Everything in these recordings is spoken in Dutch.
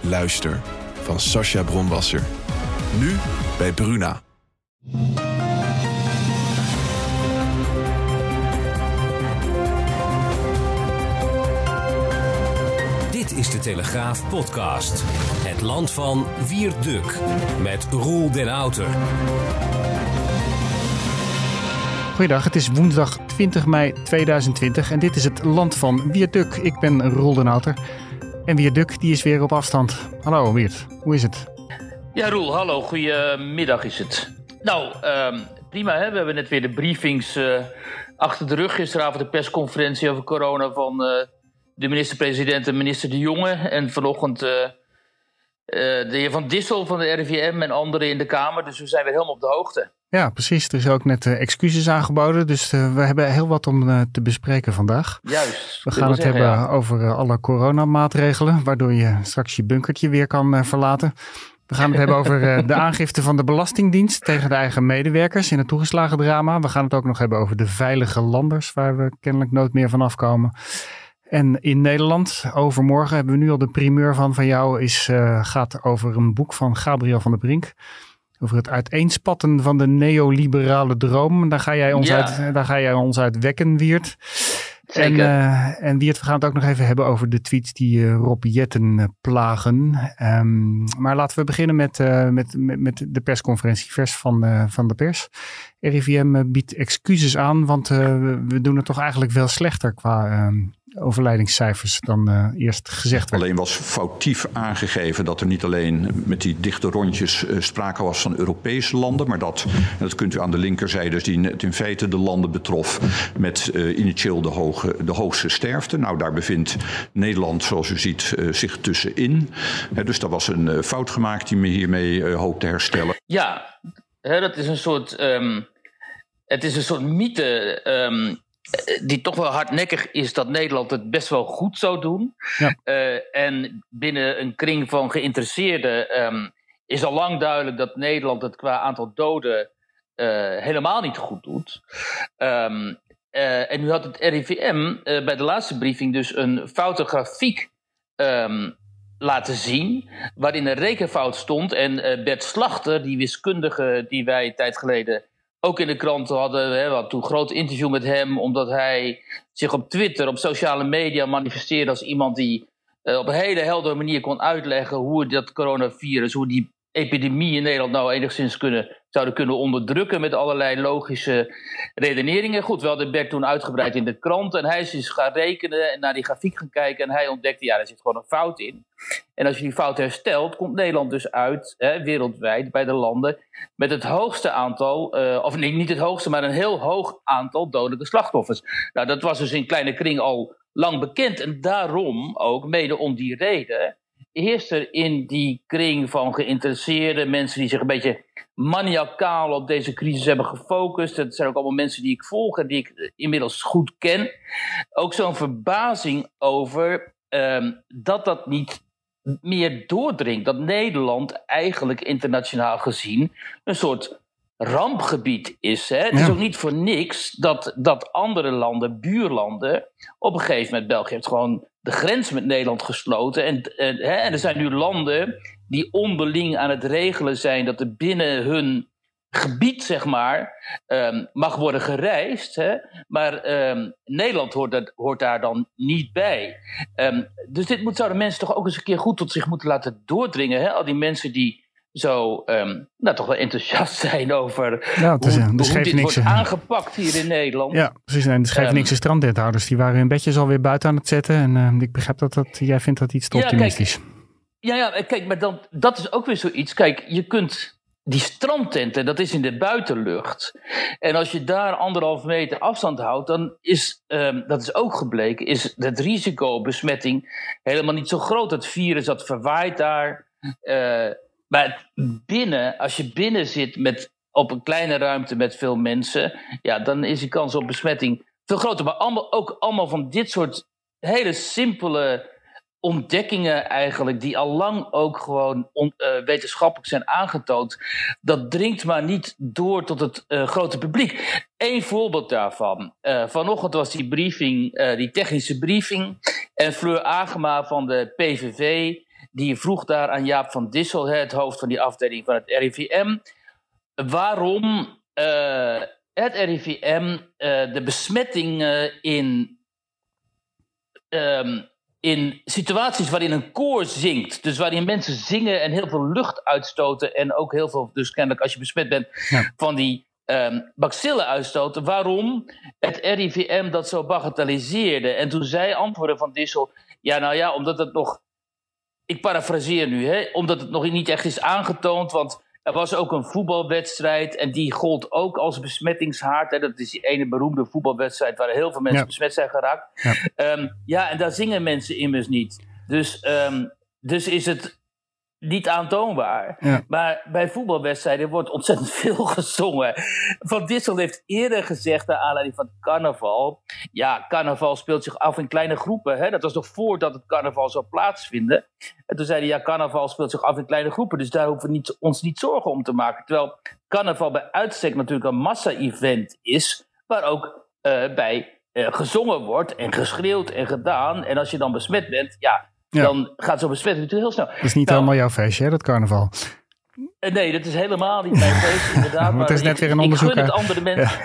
Luister van Sascha Bronwasser. Nu bij Bruna. Dit is de Telegraaf podcast. Het land van Wierduk met Roel den Outer. Goeiedag, het is woensdag 20 mei 2020 en dit is het land van Wierduk. Ik ben Roel den Outer en Wierduk die is weer op afstand. Hallo Wierd, hoe is het? Ja, Roel, hallo. Goedemiddag is het. Nou, ehm, prima hè. We hebben net weer de briefings eh, achter de rug. Gisteravond de persconferentie over corona van eh, de minister-president en minister De Jonge. En vanochtend uh, de heer Van Dissel van de RIVM en anderen in de Kamer. Dus we zijn weer helemaal op de hoogte. Ja, precies. Er is ook net excuses aangeboden. Dus we hebben heel wat om te bespreken vandaag. Juist. We gaan het zeggen, hebben ja. over alle coronamaatregelen. Waardoor je straks je bunkertje weer kan verlaten. We gaan het hebben over de aangifte van de Belastingdienst tegen de eigen medewerkers in het toegeslagendrama. We gaan het ook nog hebben over de veilige landers, waar we kennelijk nooit meer van afkomen. En in Nederland, overmorgen hebben we nu al de primeur van van jou, is, uh, gaat over een boek van Gabriel van der Brink. Over het uiteenspatten van de neoliberale droom. Daar ga jij ons, Ja. uit, daar ga jij ons uit wekken, Wiert. En, eh, en Wiert, we gaan het ook nog even hebben over de tweets die eh, Rob Jetten eh, plagen. Ehm, maar laten we beginnen met, eh, met, met, met de persconferentie vers van, eh, van de pers. RIVM eh, biedt excuses aan, want eh, we, we doen het toch eigenlijk wel slechter qua ehm, overlijdingscijfers dan eh, eerst gezegd werd. Alleen was foutief aangegeven dat er niet alleen met die dichte rondjes eh, sprake was van Europese landen, maar dat, en dat kunt u aan de linkerzijde zien, het in feite de landen betrof met eh, initieel de, hoge, de hoogste sterfte. Nou, daar bevindt Nederland, zoals u ziet, eh, zich tussenin. Hè, dus daar was een eh, fout gemaakt die me hiermee eh, hoopt te herstellen. Ja, hè, dat is een soort. ehm, het is een soort mythe. ehm, eh, die toch wel hardnekkig is dat Nederland het best wel goed zou doen. Ja. Eh, en binnen een kring van geïnteresseerden ehm, is al lang duidelijk dat Nederland het qua aantal doden eh, helemaal niet goed doet. Ehm, eh, en nu had het RIVM bij de laatste briefing dus een foute grafiek ehm, laten zien. Waarin een rekenfout stond. En Bert Slachter, die wiskundige die wij een tijd geleden ook in de krant hadden. We toen een groot interview met hem. Omdat hij zich op Twitter, op sociale media manifesteerde als iemand die eh, op een hele heldere manier kon uitleggen hoe dat coronavirus, hoe die epidemie in Nederland nou enigszins kunnen, zouden kunnen onderdrukken met allerlei logische redeneringen. Goed, we hadden Bert toen uitgebreid in de krant en hij is dus gaan rekenen en naar die grafiek gaan kijken en hij ontdekte, ja, er zit gewoon een fout in. En als je die fout herstelt, komt Nederland dus uit, hè, wereldwijd, bij de landen, met het hoogste aantal, eh, of nee, niet het hoogste, maar een heel hoog aantal dodelijke slachtoffers. Nou, dat was dus in kleine kring al lang bekend en daarom ook, mede om die reden, heerst er in die kring van geïnteresseerde mensen die zich een beetje maniacaal op deze crisis hebben gefocust. Het zijn ook allemaal mensen die ik volg en die ik inmiddels goed ken. Ook zo'n verbazing over ehm, dat dat niet meer doordringt. Dat Nederland eigenlijk internationaal gezien een soort rampgebied is. Hè? Het is ook niet voor niks dat, dat andere landen, buurlanden, op een gegeven moment, België heeft gewoon de grens met Nederland gesloten. En, hè, en er zijn nu landen die onderling aan het regelen zijn dat er binnen hun gebied, zeg maar, ehm, mag worden gereisd. Hè? Maar ehm, Nederland hoort, dat, hoort daar dan niet bij. Ehm, dus dit moet, zouden mensen toch ook eens een keer goed tot zich moeten laten doordringen. Hè? Al die mensen die zo ehm, nou, toch wel enthousiast zijn over Ja, het is, hoe, eh, de hoe dit wordt aangepakt hier in Nederland. Ja, precies. En de Scheveningse strandwethouders die waren hun bedjes alweer buiten aan het zetten. En eh, ik begrijp dat, dat jij vindt dat iets te Ja, optimistisch. Ja, ja, kijk, maar dan, dat is ook weer zoiets. Kijk, je kunt die strandtenten, dat is in de buitenlucht. En als je daar anderhalve meter afstand houdt, dan is, ehm, dat is ook gebleken, is het risico besmetting helemaal niet zo groot. Het virus dat verwaait daar maar binnen, als je binnen zit met, op een kleine ruimte met veel mensen, ja, dan is de kans op besmetting veel groter. Maar allemaal, ook allemaal van dit soort hele simpele ontdekkingen eigenlijk, die al lang ook gewoon uh, wetenschappelijk zijn aangetoond, dat dringt maar niet door tot het uh, grote publiek. Eén voorbeeld daarvan. Uh, vanochtend was die briefing, die technische briefing, en Fleur Agema van de PVV, die vroeg daar aan Jaap van Dissel, het hoofd van die afdeling van het RIVM, waarom het RIVM de besmettingen in um, in situaties waarin een koor zingt, dus waarin mensen zingen en heel veel lucht uitstoten en ook heel veel, dus kennelijk als je besmet bent, van die um, bacillen uitstoten, waarom het RIVM dat zo bagatelliseerde. En toen zei antwoorden van Dissel, ja nou ja, omdat het nog, ik parafraseer nu, hè, omdat het nog niet echt is aangetoond, want er was ook een voetbalwedstrijd en die gold ook als besmettingshaard. Hè. Dat is die ene beroemde voetbalwedstrijd waar heel veel mensen besmet zijn geraakt. Ja. Ehm, ja, en daar zingen mensen immers niet. Dus, um, dus is het niet aantoonbaar. Maar bij voetbalwedstrijden wordt ontzettend veel gezongen. Van Dissel heeft eerder gezegd, naar aanleiding van carnaval... ja, carnaval speelt zich af in kleine groepen. Hè? Dat was nog voordat het carnaval zou plaatsvinden. En toen zei hij, ja, carnaval speelt zich af in kleine groepen... dus daar hoeven we niet, ons niet zorgen om te maken. Terwijl carnaval bij uitstek natuurlijk een massa-event is... waar ook uh, bij uh, gezongen wordt en geschreeuwd en gedaan. En als je dan besmet bent, ja dan gaat zo'n besmetting natuurlijk heel snel. Dat is niet nou, helemaal jouw feestje, hè, dat carnaval. Eh, nee, dat is helemaal niet mijn feestje, inderdaad. maar het is net weer een onderzoek. Ik gun het andere mensen,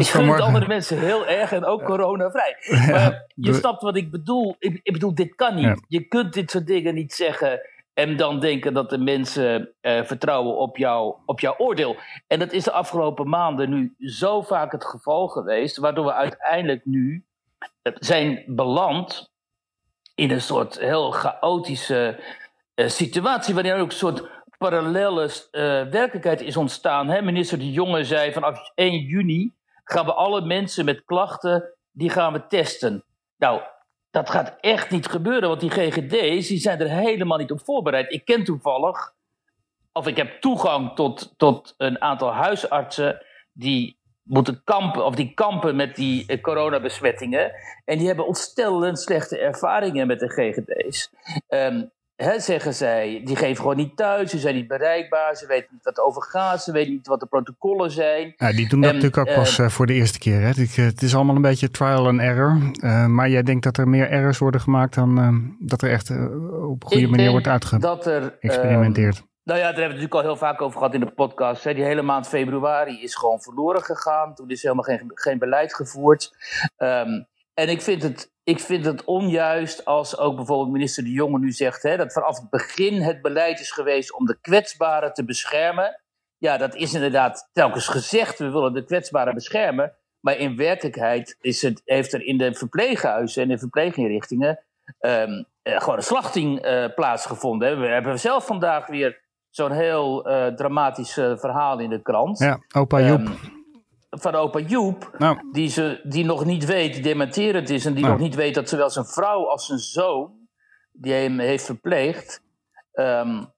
ik gun het andere mensen heel erg en ook coronavrij. Maar je snapt wat ik bedoel. Ik, ik bedoel, dit kan niet. Je kunt dit soort dingen niet zeggen en dan denken dat de mensen uh, vertrouwen op, jou, op jouw oordeel. En dat is de afgelopen maanden nu zo vaak het geval geweest, waardoor we uiteindelijk nu zijn beland in een soort heel chaotische uh, situatie, waarin ook een soort parallele uh, werkelijkheid is ontstaan. Hè? Minister De Jonge zei vanaf 1 juni gaan we alle mensen met klachten, die gaan we testen. Nou, dat gaat echt niet gebeuren, want die GGD's die zijn er helemaal niet op voorbereid. Ik ken toevallig, of ik heb toegang tot, tot een aantal huisartsen die moeten kampen, of die kampen met die uh, coronabesmettingen. En die hebben ontstellend slechte ervaringen met de GGD's. Um, ehm, zeggen zij, die geven gewoon niet thuis, ze zijn niet bereikbaar, ze weten niet wat er over gaat, ze weten niet wat de protocollen zijn. Ja, die doen dat natuurlijk ook pas uh, voor de eerste keer. Hè? Het is allemaal een beetje trial and error. Uh, maar jij denkt dat er meer errors worden gemaakt dan uh, dat er echt op een goede manier wordt uitgeëxperimenteerd. Nou ja, daar hebben we het natuurlijk al heel vaak over gehad in de podcast. Hè. Die hele maand februari is gewoon verloren gegaan. Toen is helemaal geen, geen beleid gevoerd. Um, en ik vind, het, ik vind het onjuist als ook bijvoorbeeld minister De Jonge nu zegt... Hè, dat vanaf het begin het beleid is geweest om de kwetsbaren te beschermen. Ja, dat is inderdaad telkens gezegd. We willen de kwetsbaren beschermen. Maar in werkelijkheid is het, heeft er in de verpleeghuizen en de verpleeginrichtingen... Um, gewoon een slachting uh, plaatsgevonden. We hebben zelf vandaag weer zo'n heel uh, dramatisch uh, verhaal in de krant. Ja, opa Joep. Um, van opa Joep, nou. die, ze, die nog niet weet, dementerend is... en die nou. nog niet weet dat zowel zijn vrouw als zijn zoon... die hem heeft verpleegd... Um,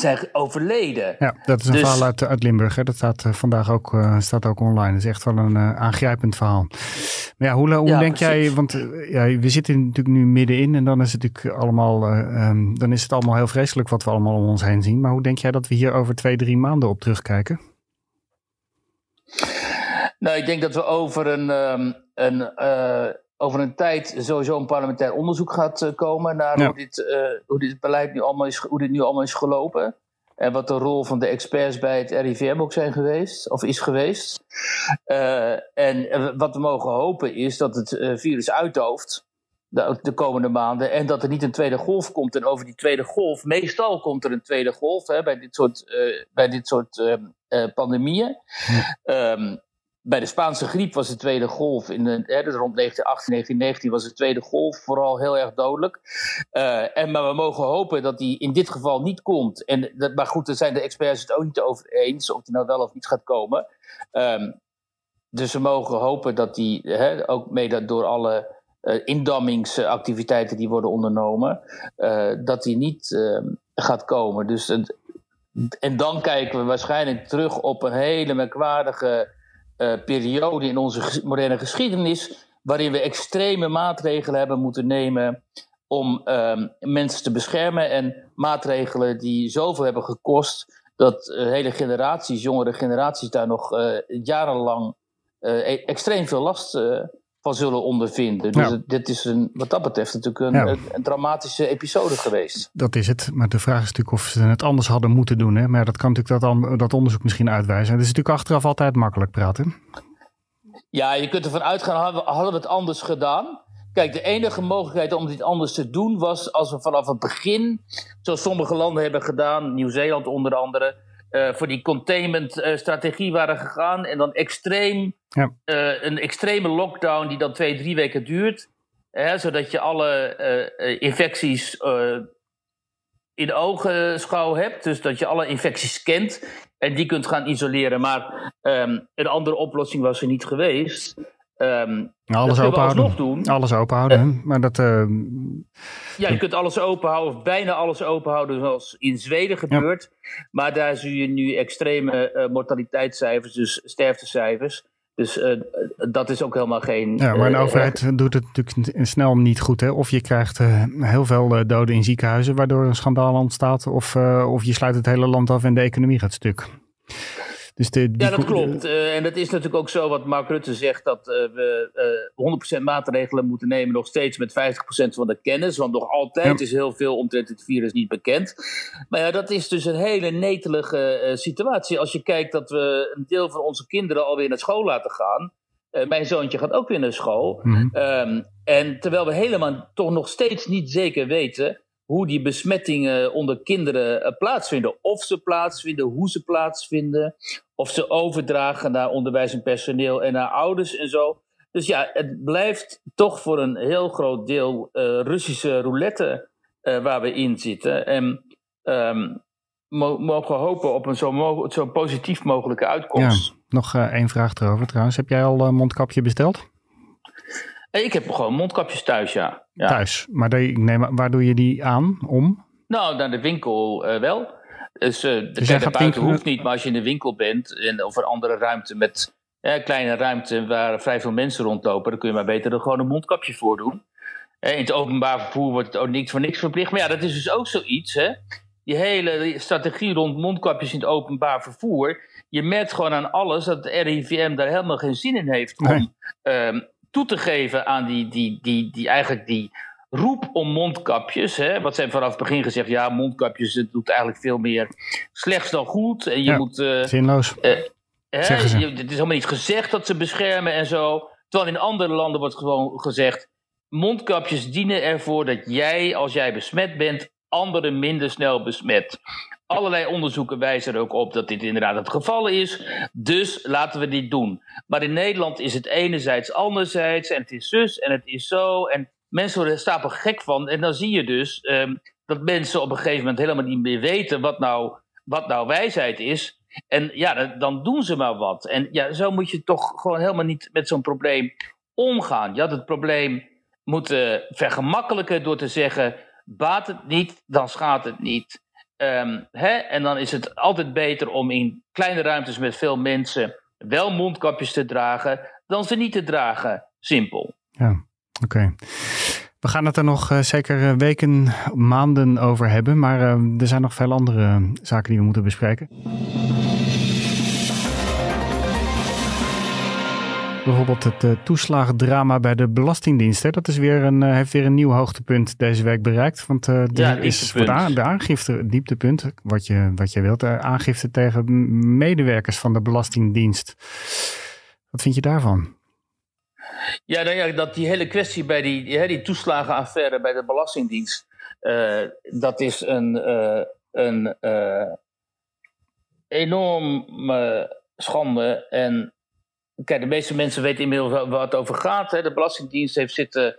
zijn overleden. Ja, dat is een dus, verhaal uit, uit Limburg. Hè. Dat staat uh, vandaag ook, uh, staat ook online. Dat is echt wel een uh, aangrijpend verhaal. Maar ja, hoe, hoe ja, denk precies. jij, want ja, we zitten natuurlijk nu middenin en dan is het natuurlijk allemaal, um, dan is het allemaal heel vreselijk wat we allemaal om ons heen zien. Maar hoe denk jij dat we hier over twee, drie maanden op terugkijken? Nou, ik denk dat we over een, um, een over een tijd sowieso een parlementair onderzoek gaat uh, komen naar ja. hoe, dit, uh, hoe dit beleid nu allemaal is, hoe dit nu allemaal is gelopen. En wat de rol van de experts bij het RIVM ook zijn geweest, of is geweest. Uh, en wat we mogen hopen is dat het virus uitdooft de, de, komende maanden. En dat er niet een tweede golf komt. En over die tweede golf, meestal komt er een tweede golf hè, bij dit soort, bij dit soort ehm, pandemieën. Um, bij de Spaanse griep was de tweede golf, in de, hè, dus rond 1918, 1919 was de tweede golf vooral heel erg dodelijk. Uh, en, maar we mogen hopen dat die in dit geval niet komt. En dat, maar goed, daar zijn de experts het ook niet over eens of die nou wel of niet gaat komen. Um, dus we mogen hopen dat die, hè, ook mede door alle indammingsactiviteiten die worden ondernomen, dat die niet gaat komen. Dus, en dan kijken we waarschijnlijk terug op een hele merkwaardige periode in onze moderne geschiedenis, waarin we extreme maatregelen hebben moeten nemen om ehm, mensen te beschermen en maatregelen die zoveel hebben gekost dat hele generaties, jongere generaties daar nog uh, jarenlang uh, extreem veel last van zullen ondervinden. Dus ja. dit is een, wat dat betreft natuurlijk een, ja. een, een, dramatische episode geweest. Dat is het. Maar de vraag is natuurlijk of ze het anders hadden moeten doen. Hè? Maar dat kan natuurlijk dat, dat onderzoek misschien uitwijzen. Het is natuurlijk achteraf altijd makkelijk praten. Ja, je kunt ervan uitgaan, hadden we, hadden we het anders gedaan? Kijk, de enige mogelijkheid om dit anders te doen was als we vanaf het begin, zoals sommige landen hebben gedaan, Nieuw-Zeeland onder andere, uh, voor die containment-strategie uh, waren gegaan en dan extreem, ja. uh, een extreme lockdown die dan twee, drie weken duurt, hè, zodat je alle infecties in ogenschouw hebt, dus dat je alle infecties kent en die kunt gaan isoleren. Maar um, een andere oplossing was er niet geweest. Um, alles openhouden. Doen. Alles openhouden. Uh, maar dat, uh, ja, je kunt alles openhouden, of bijna alles openhouden, zoals in Zweden gebeurt. Ja. Maar daar zie je nu extreme uh, mortaliteitscijfers, dus sterftecijfers. Dus dat is ook helemaal geen. Ja, maar een overheid doet het natuurlijk snel niet goed. Hè? Of je krijgt heel veel doden in ziekenhuizen, waardoor een schandaal ontstaat. Of, of je sluit het hele land af en de economie gaat stuk. Dus de, ja, dat klopt. Uh, en dat is natuurlijk ook zo wat Mark Rutte zegt: dat uh, we uh, 100% maatregelen moeten nemen, nog steeds met 50% van de kennis. Want nog altijd ja. is heel veel omtrent het virus niet bekend. Maar ja, dat is dus een hele netelige situatie. Als je kijkt dat we een deel van onze kinderen alweer naar school laten gaan. mijn zoontje gaat ook weer naar school. Mm -hmm. um, en terwijl we helemaal toch nog steeds niet zeker weten hoe die besmettingen onder kinderen plaatsvinden. Of ze plaatsvinden, hoe ze plaatsvinden of ze overdragen naar onderwijs en personeel en naar ouders en zo. Dus ja, het blijft toch voor een heel groot deel uh, Russische roulette uh, waar we in zitten. En mo mogen hopen op een zo, zo positief mogelijke uitkomst. Nog één vraag erover trouwens. Heb jij al een mondkapje besteld? Ik heb gewoon mondkapjes thuis, ja. ja. Thuis? Maar neem, waar doe je die aan? Om? Nou, naar de winkel wel. Dus uh, de dus buiten hoeft niet, maar als je in de winkel bent en, of een andere ruimte met eh, kleine ruimte waar vrij veel mensen rondlopen, dan kun je maar beter er gewoon een mondkapje voor doen. Eh, in het openbaar vervoer wordt het ook niks voor niks verplicht. Maar ja, dat is dus ook zoiets. Hè? Die hele strategie rond mondkapjes in het openbaar vervoer. Je merkt gewoon aan alles dat de RIVM daar helemaal geen zin in heeft om nee. um, toe te geven aan die, die, die, die, eigenlijk die roep om mondkapjes. Hè, wat zijn vanaf het begin gezegd, ja, mondkapjes, het doet eigenlijk veel meer slechts dan goed. En je ja, moet. Uh, zinloos. Uh, hè, je, het is helemaal niet gezegd dat ze beschermen en zo. Terwijl in andere landen wordt gewoon gezegd: mondkapjes dienen ervoor dat jij, als jij besmet bent, anderen minder snel besmet. Allerlei onderzoeken wijzen er ook op dat dit inderdaad het geval is. Dus laten we dit doen. Maar in Nederland is het enerzijds anderzijds. En het is zus en het is zo. En mensen worden er stapel gek van. En dan zie je dus um, dat mensen op een gegeven moment helemaal niet meer weten wat nou, wat nou wijsheid is. En ja, dan doen ze maar wat. En ja, zo moet je toch gewoon helemaal niet met zo'n probleem omgaan. Je had het probleem moeten vergemakkelijken door te zeggen: baat het niet, dan schaadt het niet. Um, hè? En dan is het altijd beter om in kleine ruimtes met veel mensen wel mondkapjes te dragen, dan ze niet te dragen. Simpel. Ja. Oké. We gaan het er nog uh, zeker weken, maanden over hebben. Maar uh, er zijn nog veel andere zaken die we moeten bespreken. Bijvoorbeeld het uh, toeslagendrama bij de Belastingdienst. Dat is weer een, heeft weer een nieuw hoogtepunt deze week bereikt. Want ja, is voor de, de aangifte, dieptepunt, wat je, wat je wilt, aangifte tegen medewerkers van de Belastingdienst. Wat vind je daarvan? Ja, nou ja, dat die hele kwestie bij die, die, die toeslagenaffaire bij de Belastingdienst, uh, dat is een, uh, een uh, enorme schande. En kijk, de meeste mensen weten inmiddels waar het over gaat. Hè. De Belastingdienst heeft zitten.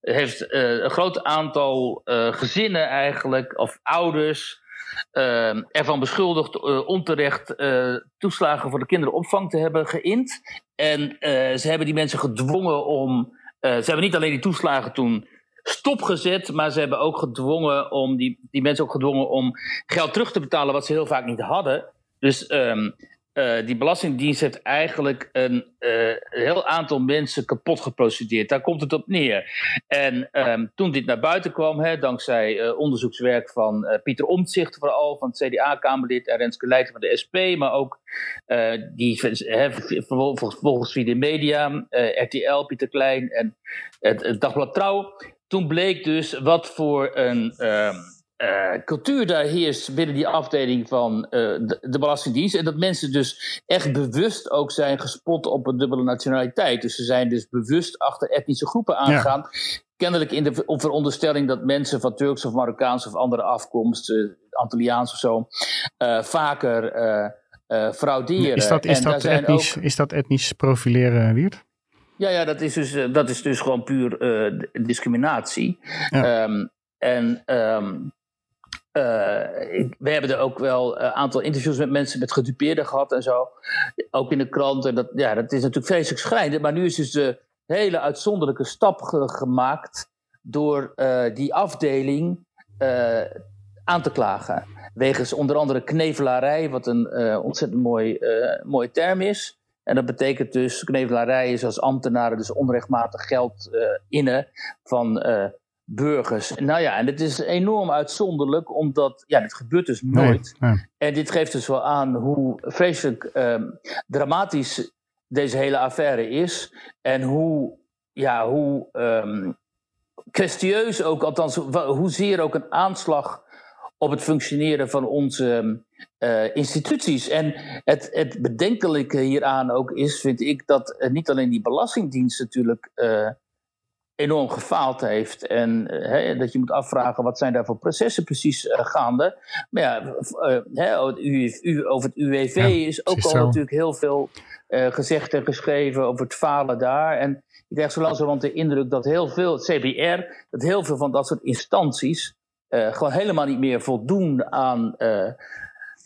Heeft een groot aantal gezinnen eigenlijk, of ouders, uh, ervan beschuldigd onterecht toeslagen voor de kinderopvang te hebben geïnd. En ze hebben die mensen gedwongen om ze hebben niet alleen die toeslagen toen stopgezet, maar ze hebben ook gedwongen om die, die mensen ook gedwongen om geld terug te betalen wat ze heel vaak niet hadden. Dus ehm, uh, die Belastingdienst heeft eigenlijk een uh, heel aantal mensen kapot geprocedeerd. Daar komt het op neer. En um, toen dit naar buiten kwam, hè, dankzij uh, onderzoekswerk van Pieter Omtzigt vooral, van het CDA-Kamerlid en Renske Leijten van de SP, maar ook die, hè, volgens, via de media, RTL, Pieter Klein en het, Dagblad Trouw. Toen bleek dus wat voor een... Um, uh, cultuur daar heerst binnen die afdeling van uh, de, de, Belastingdienst. En dat mensen dus echt bewust ook zijn gespot op een dubbele nationaliteit. Dus ze zijn dus bewust achter etnische groepen aangegaan. Ja. Kennelijk in de veronderstelling dat mensen van Turks of Marokkaans of andere afkomst, uh, Antilliaans of zo, vaker frauderen. Is dat, is, dat etnisch, ook... is dat etnisch profileren, Wiert? Ja, ja dat, is dus, dat is dus gewoon puur discriminatie. Ja. Um, en um, ik, we hebben er ook wel een aantal interviews met mensen met gedupeerden gehad en zo. Ook in de kranten. Dat, ja, dat is natuurlijk vreselijk schrijnend. Maar nu is dus de hele uitzonderlijke stap ge gemaakt door uh, die afdeling aan te klagen. Wegens onder andere knevelarij, wat een ontzettend mooi, mooie term is. En dat betekent dus, knevelarij is als ambtenaren dus onrechtmatig geld innen van burgers. Nou ja, en het is enorm uitzonderlijk, omdat ja, dit gebeurt dus nooit. En dit geeft dus wel aan hoe vreselijk um, dramatisch deze hele affaire is. En hoe, ja, hoe um, kwestieus ook, althans, hoezeer ook een aanslag op het functioneren van onze uh, instituties. En het, het bedenkelijke hieraan ook is, vind ik, dat uh, niet alleen die Belastingdienst natuurlijk. Uh, enorm gefaald heeft. En uh, dat je moet afvragen wat zijn daar voor processen precies uh, gaande. Maar ja, uh, over het UWV is ook al natuurlijk heel veel gezegd en geschreven over het falen daar. En ik krijg zo langzamerhand de indruk dat heel veel, het CBR, dat heel veel van dat soort instanties gewoon helemaal niet meer voldoen aan,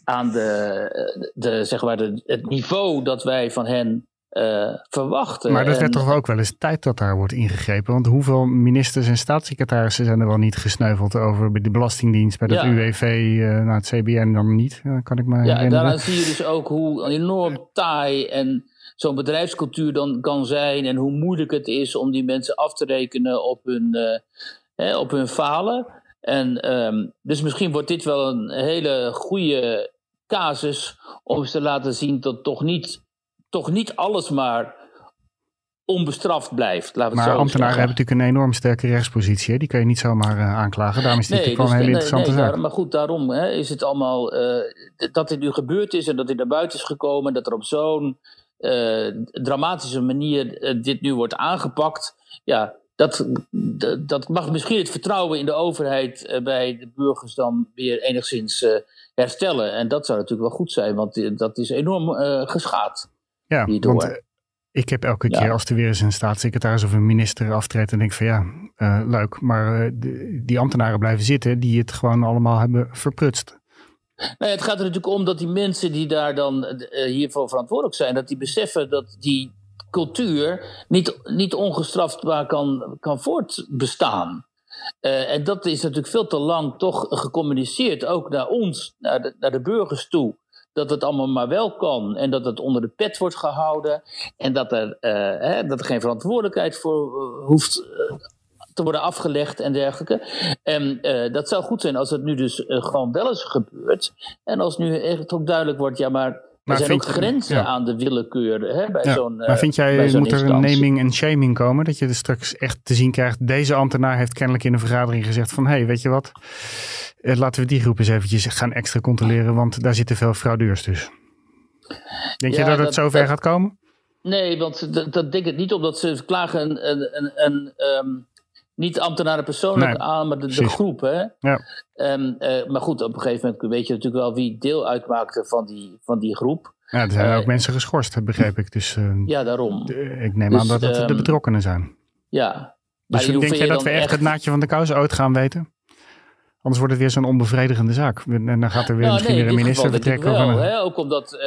aan de, de, zeg maar de, het niveau dat wij van hen uh, verwachten. Maar dat werd toch ook wel eens tijd dat daar wordt ingegrepen. Want hoeveel ministers en staatssecretarissen zijn er wel niet gesneuveld over bij de Belastingdienst, bij het UWV, uh, nou het CBN dan niet, uh, kan ik me Ja, en daaraan zie je dus ook hoe enorm taai en zo'n bedrijfscultuur dan kan zijn en hoe moeilijk het is om die mensen af te rekenen op hun, hè, op hun falen. En um, dus misschien wordt dit wel een hele goede casus om ze te laten zien dat toch niet toch niet alles maar onbestraft blijft. maar ambtenaren hebben natuurlijk een enorm sterke rechtspositie. Die kan je niet zomaar uh, aanklagen. Daarom is dit nee, dus, een hele interessante nee, zaak. maar goed, daarom hè, is het allemaal... Uh, dat dit nu gebeurd is en dat dit naar buiten is gekomen... dat er op zo'n uh, dramatische manier dit nu wordt aangepakt... Ja, dat, dat mag misschien het vertrouwen in de overheid bij de burgers dan weer enigszins herstellen. En dat zou natuurlijk wel goed zijn, want dat is enorm geschaad. Ja, want eh, ik heb elke keer als er weer eens een staatssecretaris of een minister aftreedt, en denk van ja, uh, leuk, maar uh, die ambtenaren blijven zitten die het gewoon allemaal hebben verprutst. Nee, het gaat er natuurlijk om dat die mensen die daar dan hiervoor verantwoordelijk zijn, dat die beseffen dat die cultuur niet, niet ongestraftbaar kan, kan voortbestaan. Uh, en dat is natuurlijk veel te lang toch gecommuniceerd, ook naar ons, naar de, naar de burgers toe dat het allemaal maar wel kan en dat het onder de pet wordt gehouden en dat er, uh, hè, dat er geen verantwoordelijkheid voor uh, hoeft uh, te worden afgelegd en dergelijke. En dat zou goed zijn als het nu dus gewoon wel eens gebeurt en als nu echt ook duidelijk wordt, ja maar er zijn ook grenzen ja. aan de willekeur hè, bij ja, zo'n Maar vind jij, moet er een naming en shaming komen? Dat je er straks echt te zien krijgt, deze ambtenaar heeft kennelijk in een vergadering gezegd van, hé, hey, weet je wat, eh, laten we die groep eens eventjes gaan extra controleren, want daar zitten veel fraudeurs dus. Denk ja, je dat, het zover gaat komen? Nee, want dat, dat denk ik niet, omdat ze klagen een, een, een, een um, niet ambtenaren persoonlijk nee, aan, maar de, de groep. Hè? Ja. Um, uh, maar goed, op een gegeven moment weet je natuurlijk wel wie deel uitmaakte van die, van die groep. Ja, er zijn uh, ook mensen geschorst, begreep ik. Dus, uh, ja, daarom. ik neem dus, aan dat het um, de betrokkenen zijn. Ja. Dus denk jij dat we echt het naadje van de kous ooit gaan weten? Anders wordt het weer zo'n onbevredigende zaak. En dan gaat er weer nou, misschien nee, weer een minister vertrekken. Wel, een... hè? Ook omdat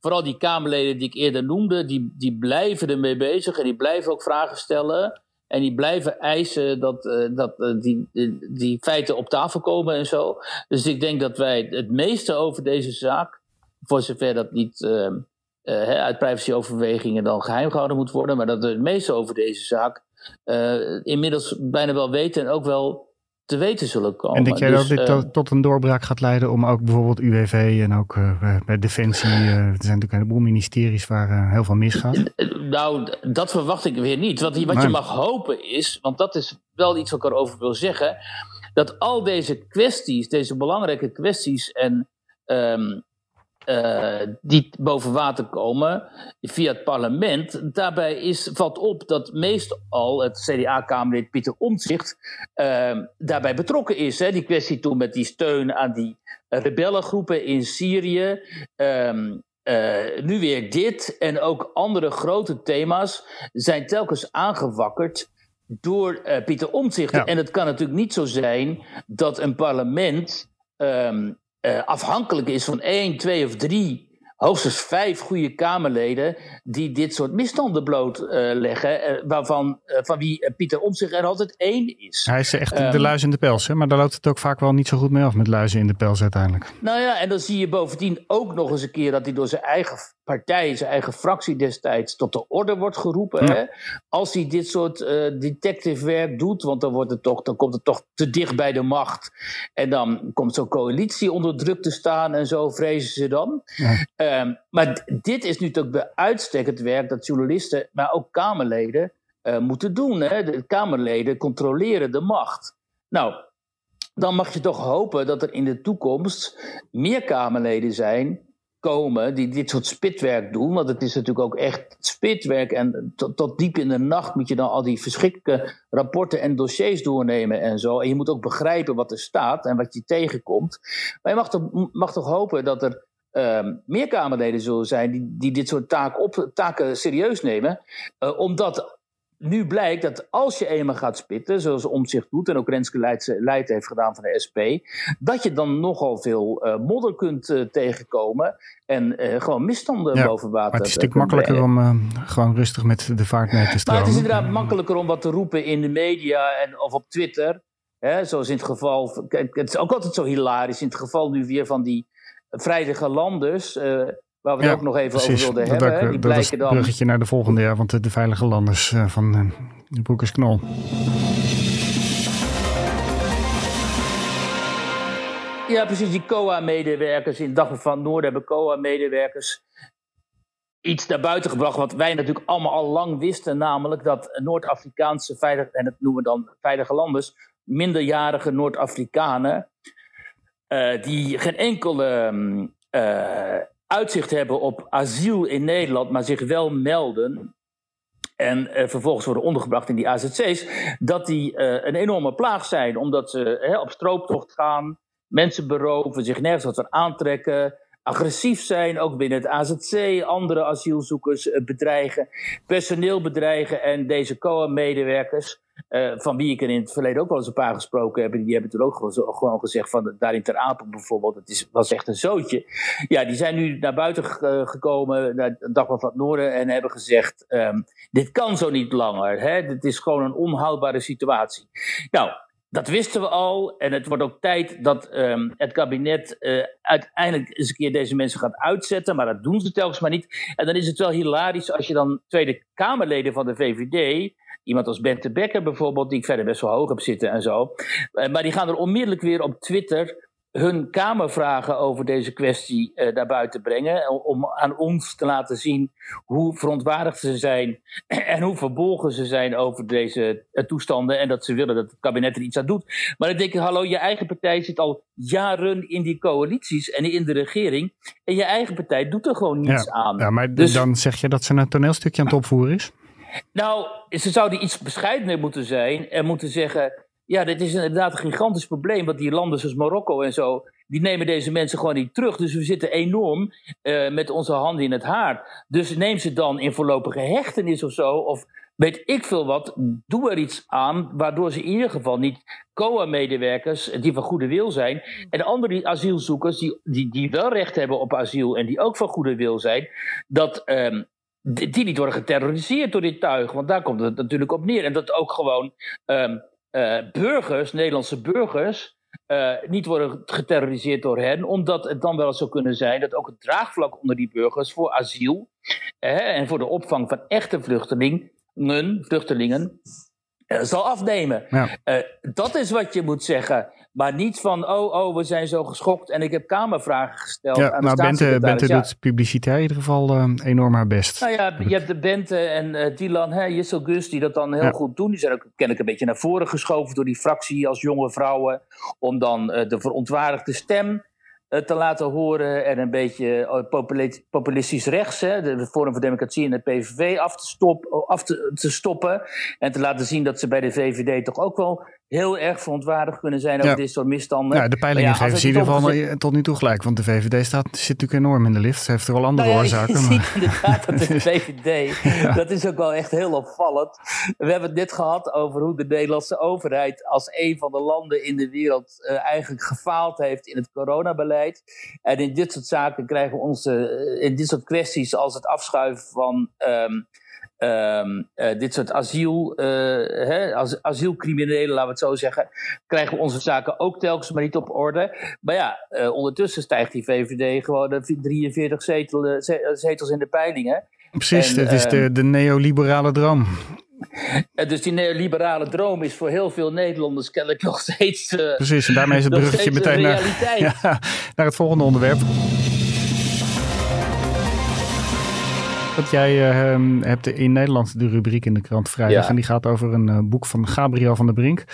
vooral die Kamerleden die ik eerder noemde, die, die blijven ermee bezig en die blijven ook vragen stellen. En die blijven eisen dat, dat die, die feiten op tafel komen en zo. Dus ik denk dat wij het meeste over deze zaak, voor zover dat niet ehm, uit privacyoverwegingen dan geheim gehouden moet worden, maar dat we het meeste over deze zaak inmiddels bijna wel weten en ook wel te weten zullen komen. En denk jij dus, dat dit tot een doorbraak gaat leiden om ook bijvoorbeeld UWV en ook uh, bij Defensie, uh, er zijn natuurlijk een heleboel ministeries waar heel veel misgaat? Nou, dat verwacht ik weer niet. Wat, wat je mag hopen is, want dat is wel iets wat ik erover wil zeggen, dat al deze kwesties, deze belangrijke kwesties en um, uh, die boven water komen via het parlement. Daarbij is, valt op dat meestal het CDA-kamerlid Pieter Omtzigt uh, daarbij betrokken is. Hè. Die kwestie toen met die steun aan die rebellengroepen in Syrië. Um, uh, nu weer dit en ook andere grote thema's zijn telkens aangewakkerd door Pieter Omtzigt. Ja. En het kan natuurlijk niet zo zijn dat een parlement um, uh, afhankelijk is van één, twee of drie, hoogstens vijf goede Kamerleden die dit soort misstanden blootleggen, uh, uh, waarvan van wie Pieter Omtzigt er altijd één is. Hij is echt um, de luis in de pels, hè? maar daar loopt het ook vaak wel niet zo goed mee af met luizen in de pels uiteindelijk. Nou ja, en dan zie je bovendien ook nog eens een keer dat hij door zijn eigen partij, zijn eigen fractie destijds, tot de orde wordt geroepen. Ja. Hè? Als hij dit soort uh, detective werk doet, want dan, wordt het toch, dan komt het toch te dicht bij de macht. En dan komt zo'n coalitie onder druk te staan en zo vrezen ze dan. Ja. Um, maar dit is nu toch bij uitstek het werk dat journalisten, maar ook Kamerleden uh, moeten doen. Hè? De Kamerleden controleren de macht. Nou, dan mag je toch hopen dat er in de toekomst meer Kamerleden zijn komen die dit soort spitwerk doen. Want het is natuurlijk ook echt spitwerk. En tot, diep in de nacht moet je dan al die verschrikkelijke rapporten en dossiers doornemen en zo. En je moet ook begrijpen wat er staat en wat je tegenkomt. Maar je mag toch, mag toch hopen dat er um, meer Kamerleden zullen zijn die, die dit soort taak op, taken serieus nemen. Uh, omdat nu blijkt dat als je eenmaal gaat spitten, zoals Omtzigt doet en ook Renske Leid heeft gedaan van de SP, dat je dan nogal veel uh, modder kunt uh, tegenkomen en uh, gewoon misstanden ja, boven water. Maar het is natuurlijk makkelijker brengen. om gewoon rustig met de vaart mee te stromen. Maar het is inderdaad makkelijker om wat te roepen in de media en, of op Twitter. Hè, zoals in het geval, het is ook altijd zo hilarisch, in het geval nu weer van die vrijdige landers. Waar we het ook nog even precies. over wilden dat hebben. Ook, die dat is het bruggetje naar de volgende jaar, want de, veilige landers uh, van uh, de Broekers Knol. Ja, precies. Die COA-medewerkers in Dag van Noord hebben COA-medewerkers iets naar buiten gebracht wat wij natuurlijk allemaal al lang wisten, namelijk dat Noord-Afrikaanse veilige, en dat noemen we dan veilige landers, minderjarige Noord-Afrikanen, uh, die geen enkele uh, uitzicht hebben op asiel in Nederland, maar zich wel melden. En uh, vervolgens worden ondergebracht in die AZC's. Dat die uh, een enorme plaag zijn, omdat ze hè, op strooptocht gaan, mensen beroven, zich nergens wat van aantrekken agressief zijn, ook binnen het AZC, andere asielzoekers uh, bedreigen, personeel bedreigen en deze COA-medewerkers. Uh, van wie ik er in het verleden ook wel eens een paar gesproken heb. Die hebben toen ook gewoon, gezegd van daar in Ter Apel bijvoorbeeld. Het is, was echt een zootje. Ja, die zijn nu naar buiten gekomen, naar de dag van het Noorden. En hebben gezegd, um, dit kan zo niet langer. Hè? Dit is gewoon een onhoudbare situatie. Nou, dat wisten we al. En het wordt ook tijd dat um, het kabinet uh, uiteindelijk eens een keer deze mensen gaat uitzetten. Maar dat doen ze telkens maar niet. En dan is het wel hilarisch als je dan Tweede Kamerleden van de VVD Iemand als Bente Becker bijvoorbeeld, die ik verder best wel hoog heb zitten en zo. Eh, maar die gaan er onmiddellijk weer op Twitter hun Kamervragen over deze kwestie uh, naar buiten brengen. Om aan ons te laten zien hoe verontwaardigd ze zijn en hoe verbolgen ze zijn over deze uh, toestanden. En dat ze willen dat het kabinet er iets aan doet. Maar dan denk ik, hallo, je eigen partij zit al jaren in die coalities en in de regering. En je eigen partij doet er gewoon niets ja, aan. Ja, maar dus, dan zeg je dat ze een toneelstukje aan het opvoeren is? Nou, ze zouden iets bescheidener moeten zijn en moeten zeggen. Ja, dit is inderdaad een gigantisch probleem. Want die landen zoals Marokko en zo. die nemen deze mensen gewoon niet terug. Dus we zitten enorm uh, met onze handen in het haar. Dus neem ze dan in voorlopige hechtenis of zo. Of weet ik veel wat. Doe er iets aan. Waardoor ze in ieder geval niet COA-medewerkers. die van goede wil zijn. en andere asielzoekers. Die, die, die wel recht hebben op asiel. en die ook van goede wil zijn. dat. Um, die niet worden geterroriseerd door dit tuig. Want daar komt het natuurlijk op neer. En dat ook gewoon ehm, burgers, Nederlandse burgers, niet worden geterroriseerd door hen, omdat het dan wel zou kunnen zijn dat ook het draagvlak onder die burgers voor asiel en voor de opvang van echte vluchtelingen, vluchtelingen zal afnemen. Ja. dat is wat je moet zeggen. Maar niet van, oh, oh, we zijn zo geschokt en ik heb kamervragen gesteld. Ja, aan nou, Bente, Bente doet publiciteit in ieder geval uh, enorm haar best. Nou ja, je hebt de Bente en uh, Dylan, hè, Jissel Gus, die dat dan heel goed doen. Die zijn ook kennelijk een beetje naar voren geschoven door die fractie als jonge vrouwen. Om dan uh, de verontwaardigde stem te laten horen en een beetje populistisch rechts, hè, de Forum voor Democratie en de PVV, af te, stop, af te, te stoppen. En te laten zien dat ze bij de VVD toch ook wel heel erg verontwaardigd kunnen zijn over dit soort misstanden. Ja, de peilingen ja, geven ze in ieder geval tot nu toe gelijk. Want de VVD staat, zit natuurlijk enorm in de lift. Ze heeft er al andere nou oorzaken. Je ziet inderdaad dat de VVD, dat is ook wel echt heel opvallend. We hebben het net gehad over hoe de Nederlandse overheid als een van de landen in de wereld uh, eigenlijk gefaald heeft in het coronabeleid. En in dit soort zaken krijgen we onze, uh, in dit soort kwesties als het afschuiven van... Um, Um, uh, dit soort asiel, uh, hè, as, asielcriminelen, laten we het zo zeggen, krijgen we onze zaken ook telkens maar niet op orde. Maar ja, uh, ondertussen stijgt die VVD gewoon de 43 zetels, zetels in de peilingen. Precies, en, dat is de, de neoliberale droom. Dus die neoliberale droom is voor heel veel Nederlanders kennelijk nog steeds. Precies, en daarmee is het bruggetje meteen naar, ja, naar het volgende onderwerp. Dat jij uh, hebt in Nederland de rubriek in de krant vrijdag. En die gaat over een uh, boek van Gabriel van der Brink.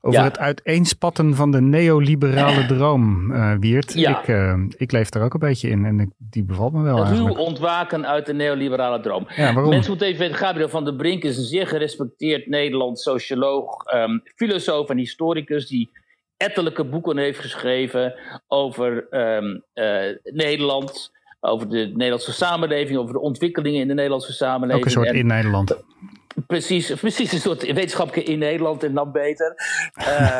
Over het uiteenspatten van de neoliberale droom, uh, Wiert. Ja. Ik, ik leef daar ook een beetje in en ik, die bevalt me wel Ruw ontwaken uit de neoliberale droom. Mensen moeten even weten, Gabriel van der Brink is een zeer gerespecteerd Nederlands socioloog, um, filosoof en historicus die ettelijke boeken heeft geschreven over um, Nederland over de Nederlandse samenleving, over de ontwikkelingen in de Nederlandse samenleving. Ook een soort in Nederland. Precies, precies een soort wetenschappelijke in Nederland en dan beter.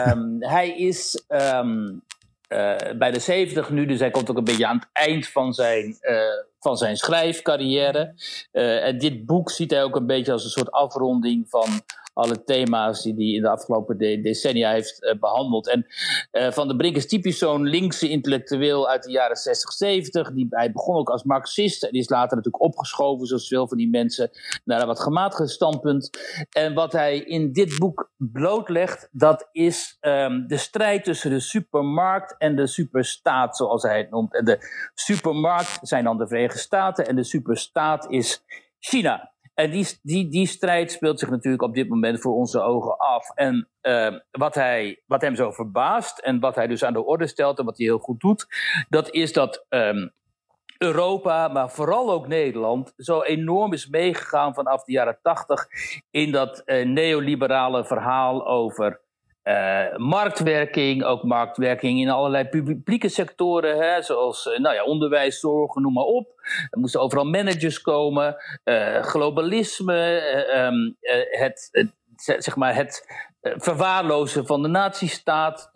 um, hij is um, uh, bij de 70 nu, dus hij komt ook een beetje aan het eind van zijn, uh, van zijn schrijfcarrière. Uh, en dit boek ziet hij ook een beetje als een soort afronding van alle thema's die hij in de afgelopen decennia heeft uh, behandeld. En uh, Van der Brink is typisch zo'n linkse intellectueel uit de jaren 60, 70. Die, hij begon ook als marxist en is later natuurlijk opgeschoven, zoals veel van die mensen, naar een wat gematigd standpunt. En wat hij in dit boek blootlegt, dat is um, de strijd tussen de supermarkt en de superstaat, zoals hij het noemt. En de supermarkt zijn dan de Verenigde Staten en de superstaat is China. En die, die, die strijd speelt zich natuurlijk op dit moment voor onze ogen af. En uh, wat, hij, wat hem zo verbaast en wat hij dus aan de orde stelt en wat hij heel goed doet, dat is dat um, Europa, maar vooral ook Nederland, zo enorm is meegegaan vanaf de jaren tachtig in dat uh, neoliberale verhaal over uh, marktwerking, ook marktwerking in allerlei publieke sectoren, hè, zoals uh, nou ja, onderwijs, zorg, noem maar op. Er moesten overal managers komen, uh, globalisme, um, het, zeg maar het verwaarlozen van de nazistaat.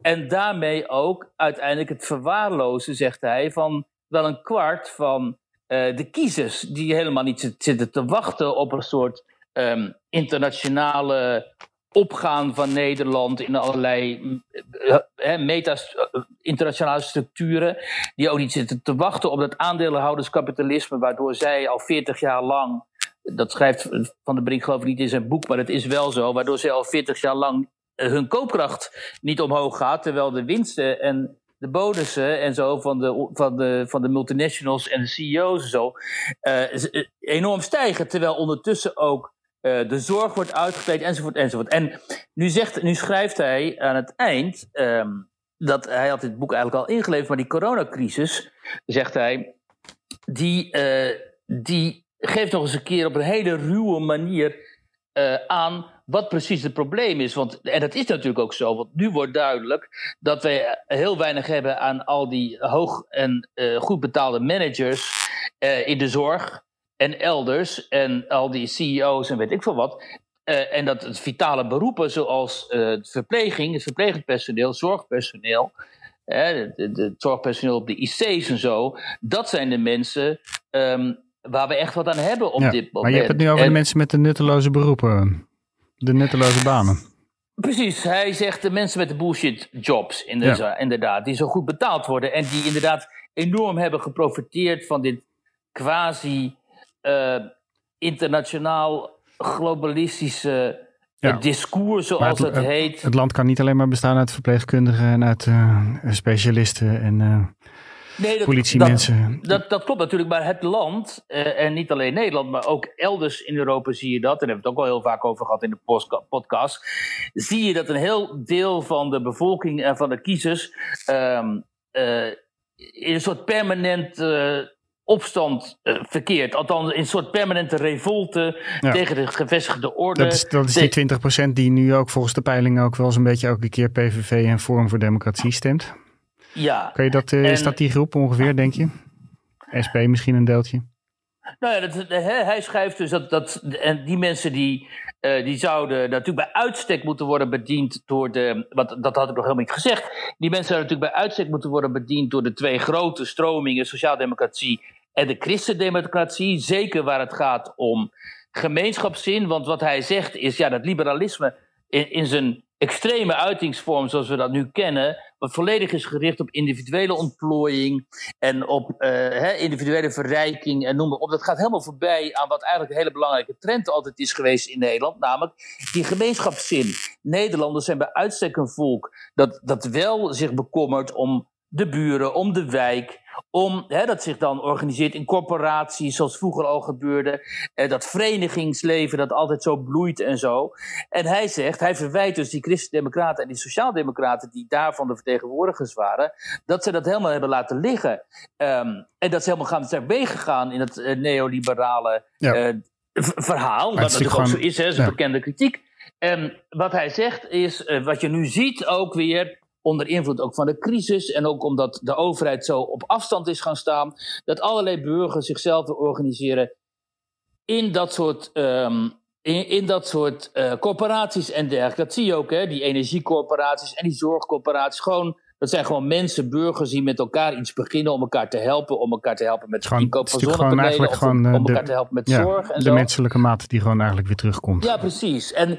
en daarmee ook uiteindelijk het verwaarlozen, zegt hij, van wel een kwart van de kiezers die helemaal niet zitten te wachten op een soort um, internationale opgaan van Nederland in allerlei he, meta internationale structuren, die ook niet zitten te wachten op dat aandeelhouderskapitalisme, waardoor zij al 40 jaar lang, dat schrijft Van de Brink geloof ik niet in zijn boek, maar het is wel zo, waardoor zij al 40 jaar lang hun koopkracht niet omhoog gaat, terwijl de winsten en de bonussen en zo van de, van de, van de multinationals en de CEO's en zo uh, enorm stijgen, terwijl ondertussen ook uh, de zorg wordt uitgekleed, enzovoort, enzovoort. En nu, zegt, nu schrijft hij aan het eind, um, dat hij had dit boek eigenlijk al ingeleverd, maar die coronacrisis, zegt hij, die, uh, die geeft nog eens een keer op een hele ruwe manier uh, aan wat precies het probleem is. Want, en dat is natuurlijk ook zo, want nu wordt duidelijk dat wij heel weinig hebben aan al die hoog en goed betaalde managers in de zorg en elders en al die CEO's en weet ik veel wat. Uh, en dat het vitale beroepen zoals uh, verpleging, het verplegend personeel, zorgpersoneel, het zorgpersoneel op de IC's en zo, dat zijn de mensen um, waar we echt wat aan hebben op Ja, dit moment. Maar je hebt het nu over de En- mensen met de nutteloze beroepen. De nutteloze banen. Precies, hij zegt de mensen met de bullshit jobs, Ja. inderdaad, die zo goed betaald worden en die inderdaad enorm hebben geprofiteerd van dit quasi eh, internationaal globalistische eh, Ja. discours, zoals het, het heet. het land kan niet alleen maar bestaan uit verpleegkundigen en uit eh, specialisten en eh, Nee, dat- politiemensen. Dat, dat klopt natuurlijk, maar het land, en niet alleen Nederland, maar ook elders in Europa zie je dat, en daar hebben we het ook al heel vaak over gehad in de podcast, zie je dat een heel deel van de bevolking en van de kiezers ehm, eh, in een soort permanent opstand eh, verkeert. Althans, in een soort permanente revolte Ja. tegen de gevestigde orde. dat is, dat is die 20% die nu ook volgens de peilingen ook wel zo'n beetje elke keer PVV en Forum voor Democratie stemt. ja. Kan je dat, eh, is dat die groep ongeveer, denk je? SP misschien een deeltje. Nou ja, dat, hij, hij schrijft dus dat, dat en die mensen die, eh, die zouden natuurlijk bij uitstek moeten worden bediend door de. Want dat had ik nog helemaal niet gezegd. Die mensen zouden natuurlijk bij uitstek moeten worden bediend door de twee grote stromingen, sociaaldemocratie en de christendemocratie. Zeker waar het gaat om gemeenschapszin. Want wat hij zegt is ja, dat liberalisme in, in zijn extreme uitingsvorm zoals we dat nu kennen, wat volledig is gericht op individuele ontplooiing en op eh, individuele verrijking en noem maar op. Dat gaat helemaal voorbij aan wat eigenlijk een hele belangrijke trend altijd is geweest in Nederland, namelijk die gemeenschapszin. Nederlanders zijn bij uitstek een volk dat, dat wel zich bekommert om de buren, om de wijk, om, hè, dat zich dan organiseert in corporaties, zoals vroeger al gebeurde. Eh, dat verenigingsleven dat altijd zo bloeit en zo. En hij zegt, hij verwijt dus die christendemocraten en die sociaaldemocraten die daarvan de vertegenwoordigers waren, dat ze dat helemaal hebben laten liggen. Ehm, en dat ze helemaal gaan, zijn meegegaan in het eh, neoliberale Ja. eh, verhaal. Wat natuurlijk ook zo gewoon- is, hè, is een ja. bekende kritiek. En wat hij zegt is, eh, wat je nu ziet ook weer, onder invloed ook van de crisis en ook omdat de overheid zo op afstand is gaan staan, dat allerlei burgers zichzelf organiseren in dat soort, ehm, in, in dat soort eh, corporaties en dergelijke. Dat zie je ook, hè, die energiecorporaties en die zorgcorporaties. Gewoon, dat zijn gewoon mensen, burgers die met elkaar iets beginnen om elkaar te helpen, om elkaar te helpen met Gewoon- inkoop van zonnepanelen, om, eh, elkaar de- te helpen met Ja, zorg en de zo. menselijke maat die gewoon eigenlijk weer terugkomt. Ja, precies. En,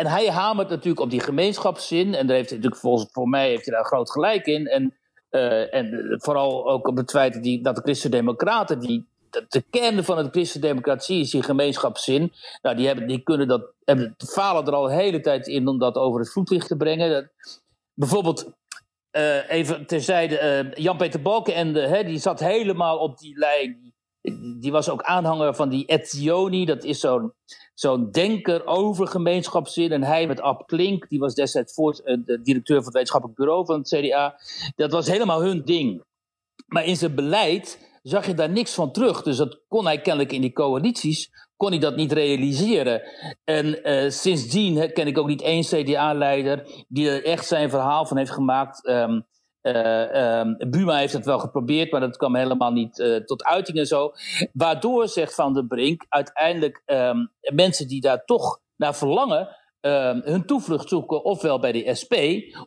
en hij hamert natuurlijk op die gemeenschapszin. En daar heeft hij natuurlijk volgens voor mij heeft hij daar groot gelijk in. En, eh, en vooral ook op het feit dat, die, dat de Christen-Democraten, die, de, de kern van de Christen-Democratie is die gemeenschapszin. Nou, die, hebben, die kunnen dat, hebben, falen er al een hele tijd in om dat over het voetlicht te brengen. Dat, bijvoorbeeld, eh, even terzijde, eh, Jan-Peter Balkenende, hè, die zat helemaal op die lijn. Die, was ook aanhanger van die Etzioni, dat is zo'n zo'n denker over gemeenschapszin. En hij met Ab Klink, die was destijds voor, eh, de directeur van het wetenschappelijk bureau van het CDA. Dat was helemaal hun ding. Maar in zijn beleid zag je daar niks van terug. Dus dat kon hij kennelijk in die coalities, kon hij dat niet realiseren. En eh, sindsdien ken ik ook niet één CDA-leider die er echt zijn verhaal van heeft gemaakt. Ehm, eh, ehm, Buma heeft het wel geprobeerd, maar dat kwam helemaal niet eh, tot uiting en zo. Waardoor, zegt Van der Brink, uiteindelijk ehm, mensen die daar toch naar verlangen, ehm, hun toevlucht zoeken, ofwel bij de SP,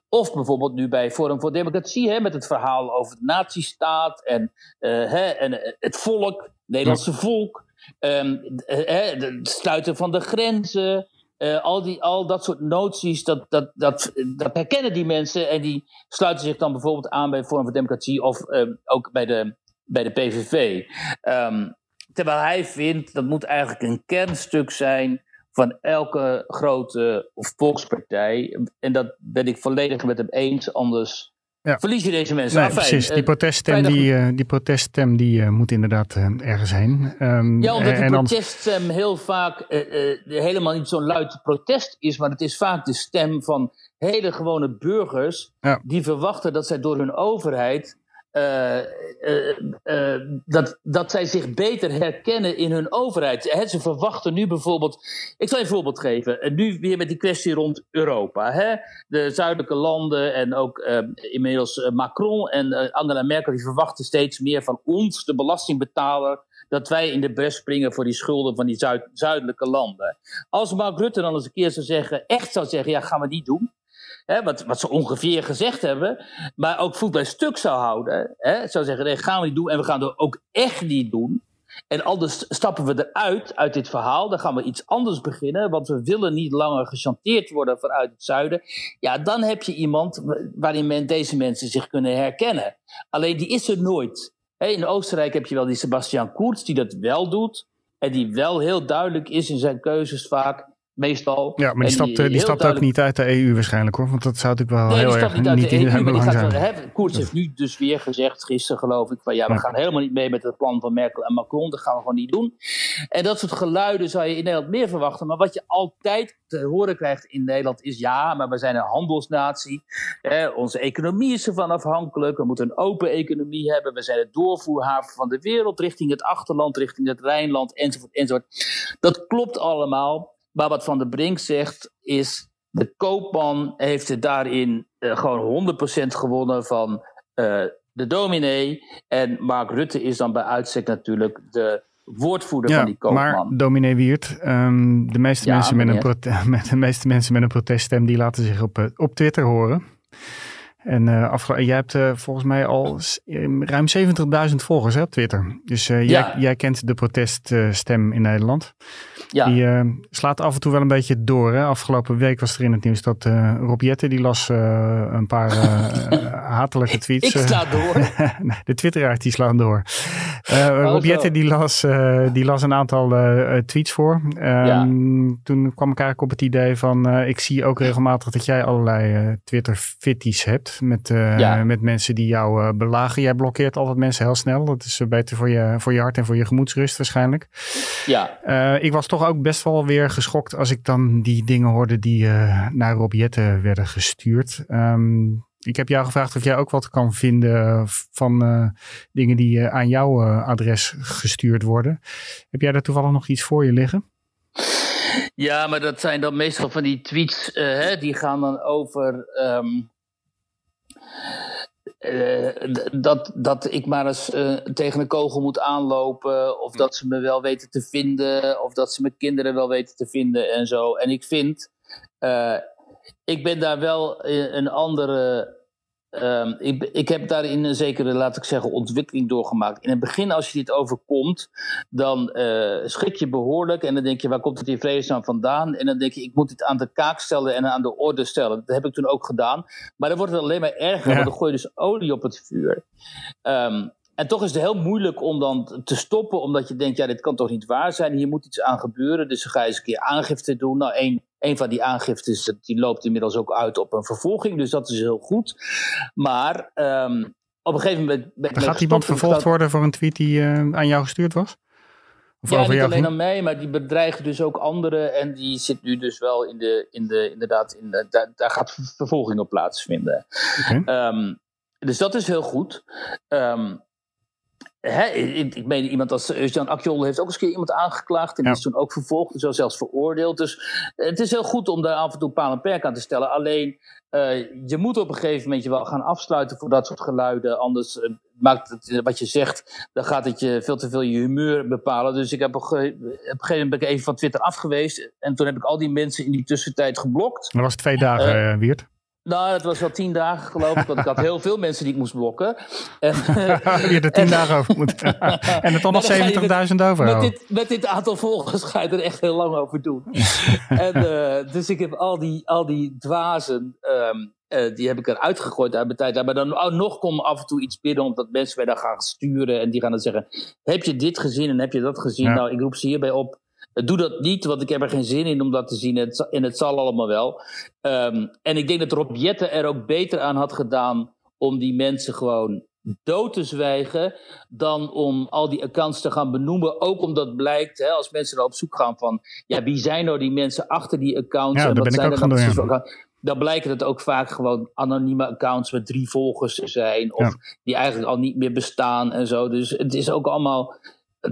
of bijvoorbeeld nu bij Forum voor Democratie, hè, met het verhaal over de nazistaat en, eh, hè, en het volk, het Nederlandse volk, hè, het sluiten van de grenzen. Eh, al, die, al dat soort noties, dat, dat, dat, dat herkennen die mensen en die sluiten zich dan bijvoorbeeld aan bij Forum voor Democratie of ehm, ook bij de, bij de PVV. Ehm, terwijl hij vindt dat moet eigenlijk een kernstuk zijn van elke grote volkspartij. En dat ben ik volledig met hem eens, anders Ja. verlies je deze mensen. Nee, Afijn, precies. Die eh, proteststem, vrijdag- die, eh, die proteststem die, eh, moet inderdaad ergens heen. Ehm, Ja, omdat anders- proteststem heel vaak helemaal niet zo'n luid protest is, maar het is vaak de stem van hele gewone burgers Ja. die verwachten dat zij door hun overheid. Eh, eh, eh, dat, dat zij zich beter herkennen in hun overheid. Ze verwachten nu bijvoorbeeld. Ik zal je een voorbeeld geven. En nu weer met die kwestie rond Europa. De zuidelijke landen en ook eh, inmiddels Macron en Angela Merkel. die verwachten steeds meer van ons, de belastingbetaler dat wij in de bres springen voor die schulden van die zuid- zuidelijke landen. Als Mark Rutte dan eens een keer zou zeggen, echt zou zeggen, ja, gaan we niet doen. Hè, wat, wat ze ongeveer gezegd hebben, maar ook voet bij stuk zou houden. Hè, zou zeggen, nee, gaan we niet doen en we gaan het ook echt niet doen. En anders stappen we eruit, uit dit verhaal. Dan gaan we iets anders beginnen, want we willen niet langer gechanteerd worden vanuit het zuiden. Ja, dan heb je iemand waarin men, deze mensen zich kunnen herkennen. Alleen die is er nooit. In Oostenrijk heb je wel die Sebastian Kurz die dat wel doet. En die wel heel duidelijk is in zijn keuzes vaak meestal. Ja, maar die stapt, die, stapt ook niet uit de EU waarschijnlijk hoor. Want dat zou natuurlijk wel heel erg niet, uit niet de in EU, maar die gaat zijn. Koerts heeft nu dus weer gezegd, gisteren geloof ik, van ja, we gaan helemaal niet mee met het plan van Merkel en Macron. Dat gaan we gewoon niet doen. En dat soort geluiden zou je in Nederland meer verwachten. Maar wat je altijd te horen krijgt in Nederland is ja, maar we zijn een handelsnatie. onze economie is ervan afhankelijk. We moeten een open economie hebben. We zijn het doorvoerhaven van de wereld richting het achterland, richting het Rijnland, enzovoort, enzovoort. Dat klopt allemaal. Maar wat Van der Brink zegt is, de koopman heeft het daarin uh, gewoon 100% gewonnen van uh, de dominee. En Mark Rutte is dan bij uitstek natuurlijk de woordvoerder ja, van die koopman. Maar dominee Wiert, um, de, meeste ja, mensen met een met de meeste mensen met een proteststem die laten zich op, uh, op Twitter horen. En uh, jij hebt uh, volgens mij al ruim 70.000 volgers hè, op Twitter. Dus uh, ja. jij, jij, kent de proteststem in Nederland. Ja. Die uh, slaat af en toe wel een beetje door. Hè? Afgelopen week was er in het nieuws dat uh, Rob Jette, die las uh, een paar hatelijke tweets. Ik sla door. de twitteraars die slaan door. Oh, Rob Jette die las, die las een aantal tweets voor. Um, ja. Toen kwam ik eigenlijk op het idee van, ik zie ook regelmatig dat jij allerlei Twitter-fitties hebt. Met, ja. met mensen die jou belagen. Jij blokkeert altijd mensen heel snel. Dat is beter voor je, voor je hart en voor je gemoedsrust waarschijnlijk. Ja. ik was toch ook best wel weer geschokt als ik dan die dingen hoorde die naar Rob werden gestuurd. Um, ik heb jou gevraagd of jij ook wat kan vinden van uh, dingen die uh, aan jouw adres gestuurd worden. Heb jij daar toevallig nog iets voor je liggen? Ja, maar dat zijn dan meestal van die tweets, hè, die gaan dan over. Um uh, dat, dat ik maar eens uh, tegen een kogel moet aanlopen. Of dat ze me wel weten te vinden. Of dat ze mijn kinderen wel weten te vinden en zo. En ik vind. Uh, ik ben daar wel een andere Um, ik, ik, heb daarin een zekere, laat ik zeggen, ontwikkeling doorgemaakt. In het begin, als je dit overkomt, dan uh, schrik je behoorlijk. En dan denk je, waar komt het in vredesnaam vandaan? En dan denk je, ik moet dit aan de kaak stellen en aan de orde stellen. Dat heb ik toen ook gedaan. Maar dan wordt het alleen maar erger, ja. want dan gooi je dus olie op het vuur. Um, en toch is het heel moeilijk om dan te stoppen, omdat je denkt, ja, dit kan toch niet waar zijn, hier moet iets aan gebeuren. Dus dan ga je eens een keer aangifte doen. Nou, één, een van die aangiftes, die loopt inmiddels ook uit op een vervolging, dus dat is heel goed. Maar um, op een gegeven moment... Ben, gaat iemand vervolgd worden voor een tweet die uh, aan jou gestuurd was? Of ja, niet alleen aan mij, maar die bedreigt dus ook anderen. En die zit nu dus wel in de, in de inderdaad, in de, daar, daar gaat vervolging op plaatsvinden. Okay. Um, dus dat is heel goed. Um, Hè, ik, ik meen iemand als Jan Akjol heeft ook eens een keer iemand aangeklaagd. En ja. die is toen ook vervolgd en zo zelfs veroordeeld. Dus het is heel goed om daar af en toe paal en perk aan te stellen. Alleen, uh, je moet op een gegeven moment je wel gaan afsluiten voor dat soort geluiden. Anders uh, maakt het wat je zegt, dan gaat het je veel te veel je humeur bepalen. Dus ik heb op, op een gegeven moment ben ik even van Twitter afgeweest. En toen heb ik al die mensen in die tussentijd geblokt. Dat was twee dagen, Wiert. Nou, het was wel tien dagen geloof ik, want ik had heel veel mensen die ik moest blokken. En, je er tien dagen over moeten. en er toch nog 70.000 over. Met dit, met dit aantal volgers ga je er echt heel lang over doen. en, uh, dus ik heb al die, al die dwazen, um, uh, die heb ik eruit gegooid uit mijn tijd. Maar dan oh, nog komt af en toe iets binnen, omdat mensen mij dan gaan sturen. En die gaan dan zeggen, heb je dit gezien en heb je dat gezien? Ja. Nou, ik roep ze hierbij op Doe dat niet, want ik heb er geen zin in om dat te zien. En het zal allemaal wel. Um, en ik denk dat Rob Jetten er ook beter aan had gedaan om die mensen gewoon dood te zwijgen dan om al die accounts te gaan benoemen. Ook omdat blijkt, hè, als mensen er op zoek gaan van... ja, wie zijn nou die mensen achter die accounts? Ja, en wat zijn er dan precies ja. Dan blijkt het ook vaak gewoon anonieme accounts met drie volgers te zijn... of ja. die eigenlijk al niet meer bestaan en zo. Dus het is ook allemaal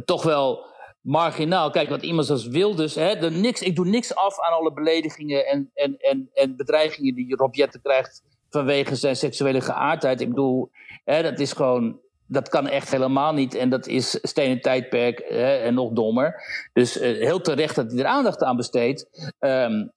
toch wel marginaal. Kijk, wat iemand als Wilders, hè, de niks, ik doe niks af aan alle beledigingen en, en, en, en bedreigingen die Rob Jetten krijgt vanwege zijn seksuele geaardheid. Ik bedoel, hè, dat is gewoon, dat kan echt helemaal niet. En dat is stenen tijdperk hè, en nog dommer. Dus uh, heel terecht dat hij er aandacht aan besteedt. Um,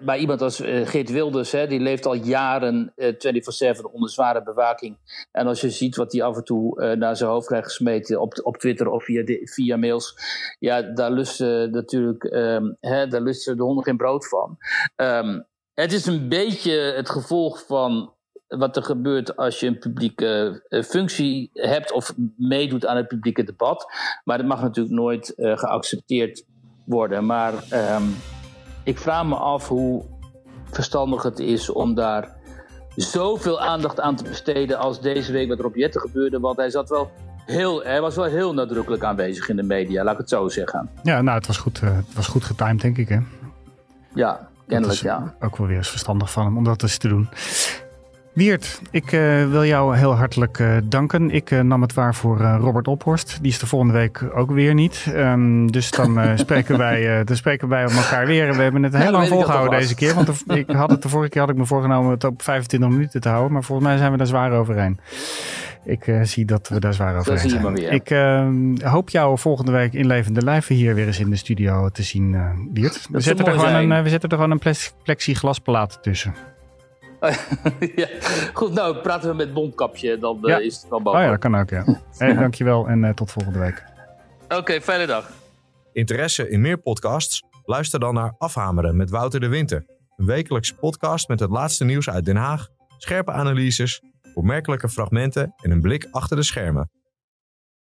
maar iemand als Geert Wilders, hè, die leeft al jaren 24-7 onder zware bewaking. En als je ziet wat hij af en toe naar zijn hoofd krijgt gesmeten op, op Twitter of via, via mails. Ja, daar lusten natuurlijk um, hè, daar lusten de honden geen brood van. Um, het is een beetje het gevolg van wat er gebeurt als je een publieke functie hebt of meedoet aan het publieke debat. Maar dat mag natuurlijk nooit geaccepteerd worden. Maar um, ik vraag me af hoe verstandig het is om daar zoveel aandacht aan te besteden als deze week met Rob Jetten gebeurde. Want hij zat wel heel, hij was wel heel nadrukkelijk aanwezig in de media, laat ik het zo zeggen. Ja, nou, het was goed, uh, het was goed getimed, denk ik. Hè? Ja, kennelijk ja. Ook wel weer eens verstandig van hem om dat eens te doen. Wiert, ik uh, wil jou heel hartelijk uh, danken. Ik uh, nam het waar voor Robert Ophorst. Die is de volgende week ook weer niet. Um, dus dan, spreken wij, dan spreken wij elkaar weer. We hebben het heel ja, lang volgehouden deze keer. Want de, ik had het de vorige keer had ik me voorgenomen het op 25 minuten te houden. Maar volgens mij zijn we daar zwaar overheen. Ik zie dat we daar zwaar overheen zijn. Weer. Ik ehm, hoop jou volgende week in levende lijven hier weer eens in de studio te zien, Wiert. We zetten, er gewoon een, we zetten er gewoon een plexiglasplaat tussen. ja. Goed, nou praten we met Bondkapje, dan ja. is het wel boven. Oh ja, dat kan ook, ja. hey, dankjewel en uh, tot volgende week. Oké, okay, fijne dag. Interesse in meer podcasts? Luister dan naar Afhameren met Wouter de Winter. Een wekelijkse podcast met het laatste nieuws uit Den Haag, scherpe analyses, opmerkelijke fragmenten en een blik achter de schermen.